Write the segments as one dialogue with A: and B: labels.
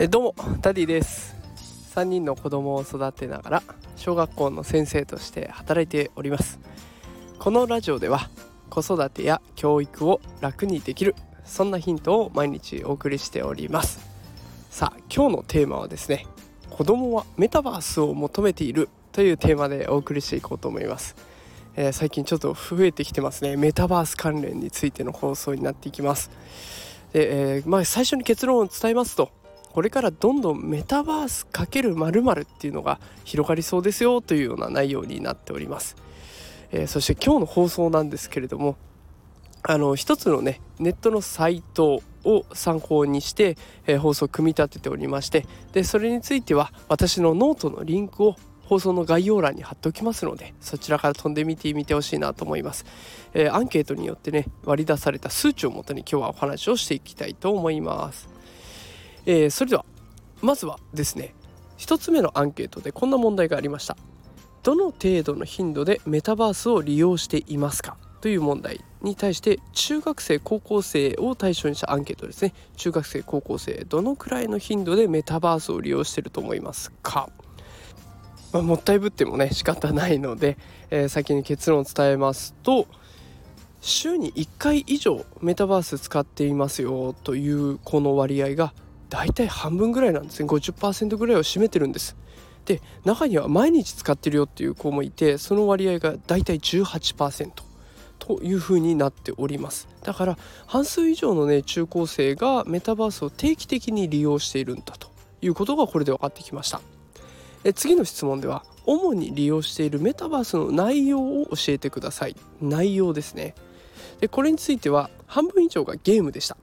A: えどうもダディです。3人の子供を育てながら小学校の先生として働いております。このラジオでは子育てや教育を楽にできるそんなヒントを毎日お送りしております。さあ今日のテーマはですね子供はメタバースを求めているというテーマでお送りしていこうと思います、えー、最近ちょっと増えてきてますね。メタバース関連についての放送になっていきます。で、えー、まあ、最初に結論を伝えますとこれからどんどんメタバース×〇〇っていうのが広がりそうですよというような内容になっております、えー、そして今日の放送なんですけれどもあの一つのねネットのサイトを参考にして、えー、放送を組み立てておりましてでそれについては私のノートのリンクを放送の概要欄に貼っておきますのでそちらから飛んでみてみてほしいなと思います、えー、アンケートによってね割り出された数値をもとに今日はお話をしていきたいと思います。えー、それではまずはですね1つ目のアンケートでこんな問題がありました。どの程度の頻度でメタバースを利用していますかという問題に対して中学生高校生を対象にしたアンケートですね。中学生高校生どのくらいの頻度でメタバースを利用していると思いますか、まあ、もったいぶってもね仕方ないので、えー、先に結論を伝えますと週に1回以上メタバース使っていますよというこの割合が大体半分ぐらいなんですね。50%ぐらいを占めてるんです。で中には毎日使ってるよっていう子もいてその割合が大体18%というふうになっております。だから半数以上のね中高生がメタバースを定期的に利用しているんだということがこれで分かってきました。え次の質問では主に利用しているメタバースの内容を教えてください。内容ですね。でこれについては半分以上がゲームでした。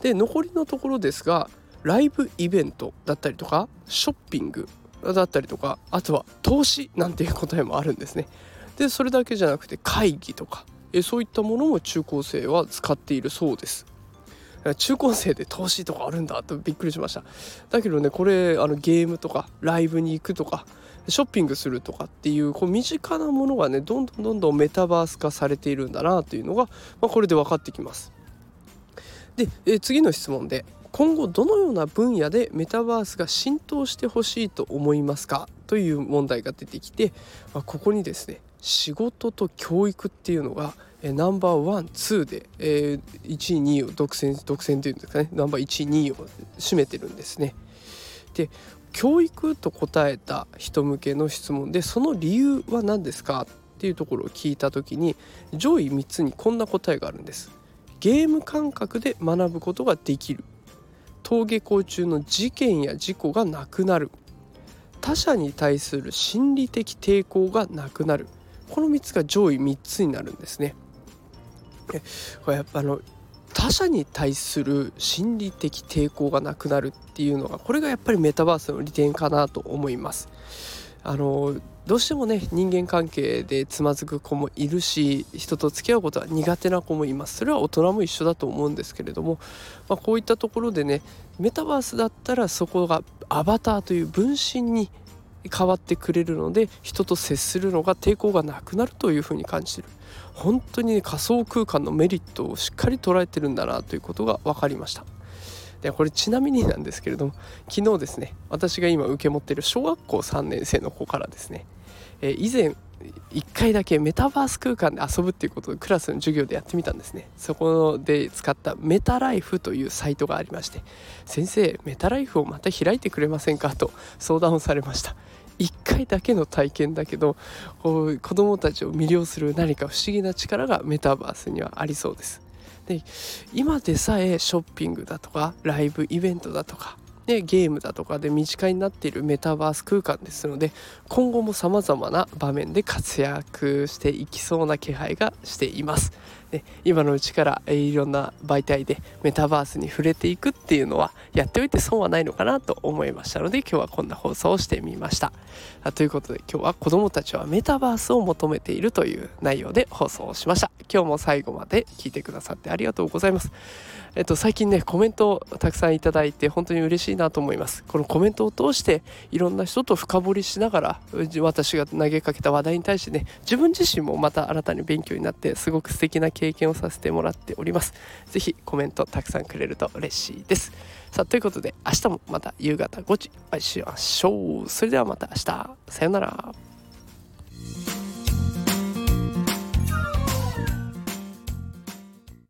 A: で残りのところですがライブイベントだったりとかショッピングだったりとかあとは投資なんていう答えもあるんですね。でそれだけじゃなくて会議とかえそういったものも中高生は使っているそうです。中高生で投資とかあるんだとびっくりしましただけどねこれあのゲームとかライブに行くとかショッピングするとかっていうこう身近なものがねどんどんどんどんメタバース化されているんだなというのが、まあ、これで分かってきますでえ次の質問で今後どのような分野でメタバースが浸透してほしいと思いますか？という問題が出てきて、まあ、ここにですね仕事と教育っていうのがえナンバーワンツーで、えー、1位2位を独占独占というんですかねナンバー1位2位を占めてるんですね。で教育と答えた人向けの質問でその理由は何ですかっていうところを聞いた時に上位3つにこんな答えがあるんです。ゲーム感覚で学ぶことができる登下校中の事件や事故がなくなる他者に対する心理的抵抗がなくなるこの3つが上位3つになるんですね。これやっぱあの他者に対する心理的抵抗がなくなるっていうのがこれがやっぱりメタバースの利点かなと思います。あのどうしてもね人間関係でつまずく子もいるし人と付き合うことは苦手な子もいます。それは大人も一緒だと思うんですけれども、まあ、こういったところでねメタバースだったらそこがアバターという分身に変わってくれるので人と接するのが抵抗がなくなるというふうに感じてる。本当に、ね、仮想空間のメリットをしっかり捉えてるんだなということが分かりました。でこれちなみになんですけれども昨日ですね私が今受け持っている小学校3年生の子からですねえ、以前1回だけメタバース空間で遊ぶっていうことをクラスの授業でやってみたんですね。そこで使ったメタライフというサイトがありまして先生メタライフをまた開いてくれませんか？と相談をされました。1回だけの体験だけど子どもたちを魅了する何か不思議な力がメタバースにはありそうです。で今でさえショッピングだとかライブイベントだとかでゲームだとかで身近になっているメタバース空間ですので今後もさまざまな場面で活躍していきそうな気配がしています。で今のうちからいろんな媒体でメタバースに触れていくっていうのはやっておいて損はないのかなと思いましたので今日はこんな放送をしてみました。ということで今日は子どもたちはメタバースを求めているという内容で放送をしました。今日も最後まで聞いてくださってありがとうございます。えっと、最近ねコメントをたくさんいただいて本当に嬉しいなと思います。このコメントを通していろんな人と深掘りしながら私が投げかけた話題に対してね自分自身もまた新たに勉強になってすごく素敵な経験をさせてもらっております。是非コメントたくさんくれると嬉しいです。さあということで明日もまた夕方5時お会いしましょう。それではまた明日。さようなら。